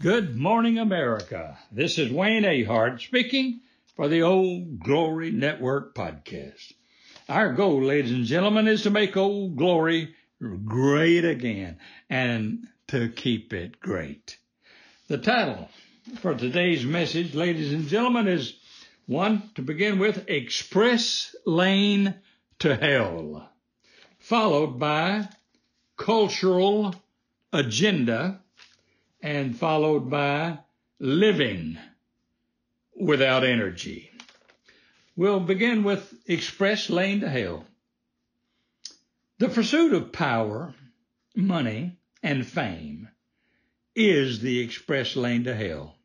Good morning, America. This is Wayne Ahart speaking for the Old Glory Network podcast. Our goal, ladies and gentlemen, is to make Old Glory great again and to keep it great. The title for today's message, ladies and gentlemen, is one to begin with, Express Lane to Hell, followed by Cultural Agenda, and followed by Living Without Energy. We'll begin with Express Lane to Hell. The pursuit of power, money, and fame is the express lane to hell.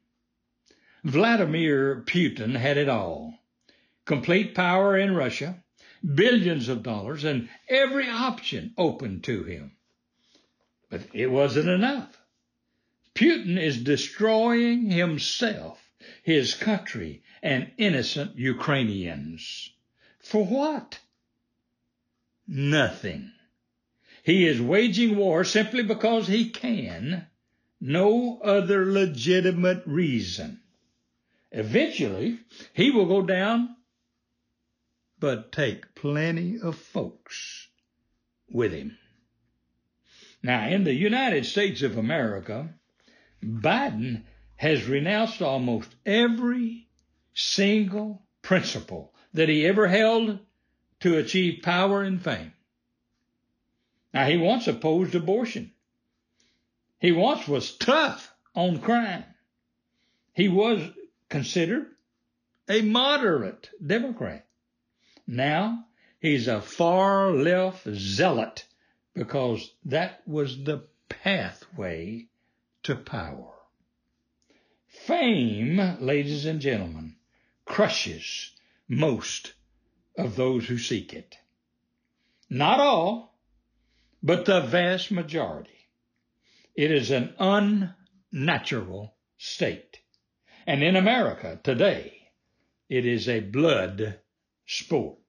Vladimir Putin had it all. Complete power in Russia, billions of dollars, and every option open to him. But it wasn't enough. Putin is destroying himself, his country, and innocent Ukrainians. For what? Nothing. He is waging war simply because he can no other legitimate reason. Eventually, he will go down, but take plenty of folks with him. Now, in the United States of America, Biden has renounced almost every single principle that he ever held to achieve power and fame. Now, he once opposed abortion. He once was tough on crime. He was considered a moderate Democrat. Now he's a far left zealot because that was the pathway to power. Fame, ladies and gentlemen, crushes most of those who seek it. Not all, but the vast majority. It is an unnatural state. And in America today, it is a blood sport.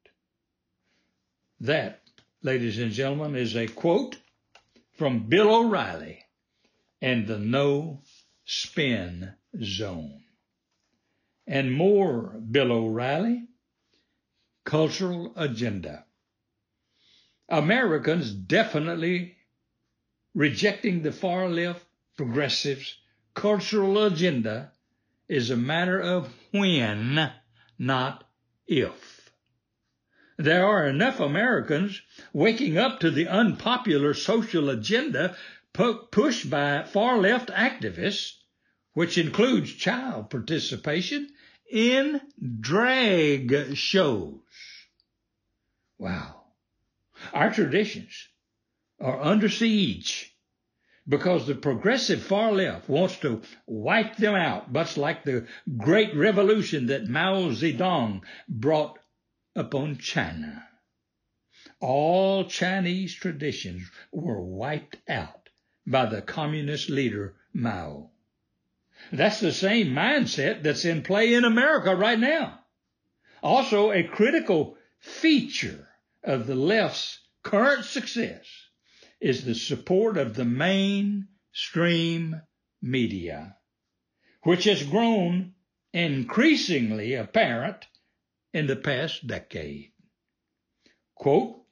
That, ladies and gentlemen, is a quote from Bill O'Reilly and the no spin zone. And more Bill O'Reilly, cultural agenda. Americans definitely rejecting the far left progressives' cultural agenda is a matter of when, not if. There are enough Americans waking up to the unpopular social agenda pu- pushed by far left activists, which includes child participation in drag shows. Wow. Our traditions are under siege because the progressive far left wants to wipe them out, much like the great revolution that Mao Zedong brought upon China. All Chinese traditions were wiped out by the communist leader Mao. That's the same mindset that's in play in America right now. Also, a critical feature of the left's current success is the support of the mainstream media, which has grown increasingly apparent in the past decade. Quote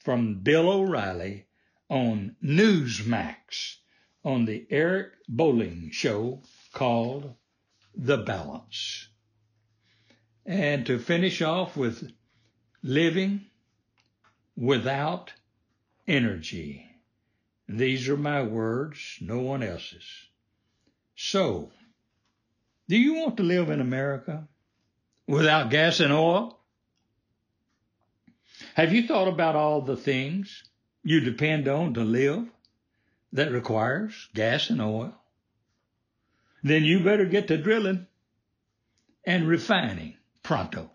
from Bill O'Reilly on Newsmax on the Eric Bolling show called The Balance. And to finish off with living without energy. These are my words, no one else's. So, do you want to live in America without gas and oil? Have you thought about all the things you depend on to live that requires gas and oil? Then you better get to drilling and refining pronto.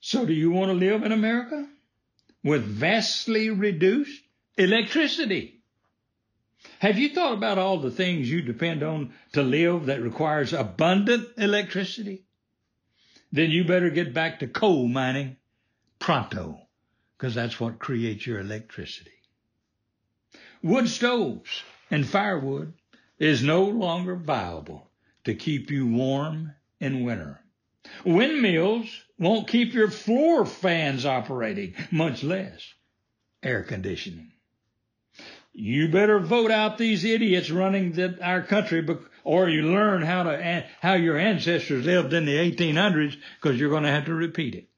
So do you want to live in America with vastly reduced electricity. Have you thought about all the things you depend on to live that requires abundant electricity? then you better get back to coal mining pronto, because that's what creates your electricity. Wood stoves and firewood is no longer viable to keep you warm in winter. Windmills won't keep your floor fans operating, much less air conditioning. You better vote out these idiots running the, our country, or you learn how to how your ancestors lived in the 1800s, because you're going to have to repeat it.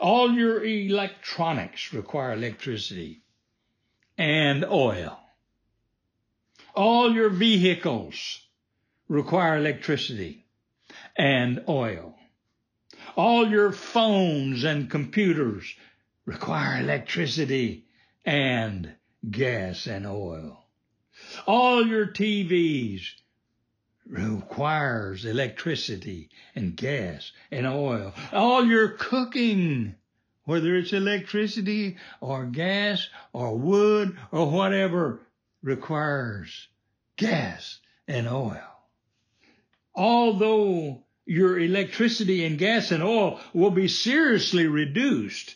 All your electronics require electricity and oil. All your vehicles require electricity and oil. All your phones and computers require electricity and gas and oil. All your TVs requires electricity and gas and oil. All your cooking, whether it's electricity or gas or wood or whatever, requires gas and oil. Although your electricity and gas and oil will be seriously reduced,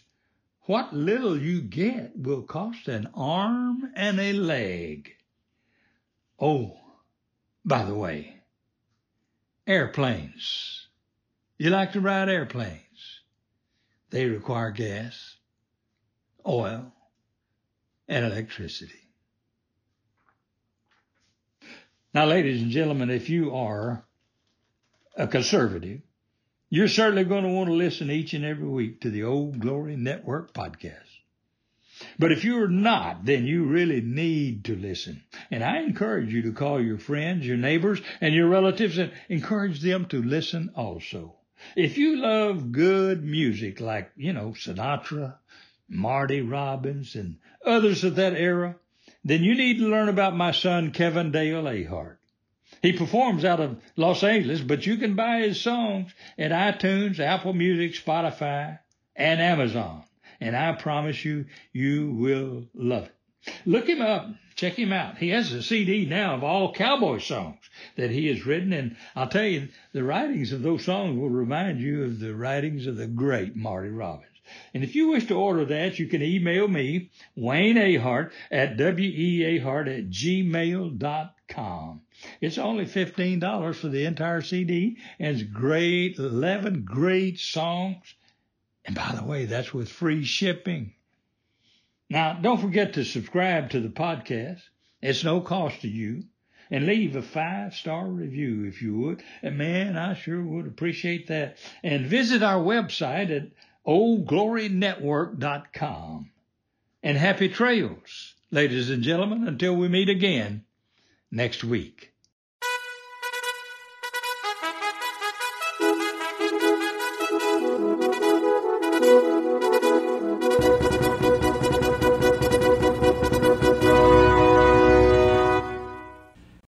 what little you get will cost an arm and a leg. Oh, by the way, airplanes. You like to ride airplanes. They require gas, oil, and electricity. Now, ladies and gentlemen, if you are a conservative, you're certainly going to want to listen each and every week to the Old Glory Network podcast. But if you're not, then you really need to listen. And I encourage you to call your friends, your neighbors, and your relatives and encourage them to listen also. If you love good music like, you know, Sinatra, Marty Robbins, and others of that era, then you need to learn about my son Kevin Dale Ahart. He performs out of Los Angeles, but you can buy his songs at iTunes, Apple Music, Spotify, and Amazon. And I promise you, you will love it. Look him up. Check him out. He has a CD now of all cowboy songs that he has written. And I'll tell you, the writings of those songs will remind you of the writings of the great Marty Robbins. And if you wish to order that, you can email me, Wayne Ahart, at weahart at gmail.com. It's only $15 for the entire CD, and it's great, 11 great songs. And by the way, that's with free shipping. Now, don't forget to subscribe to the podcast. It's no cost to you. And leave a five star review if you would. And man, I sure would appreciate that. And visit our website at oldglorynetwork.com. And happy trails, ladies and gentlemen, until we meet again next week.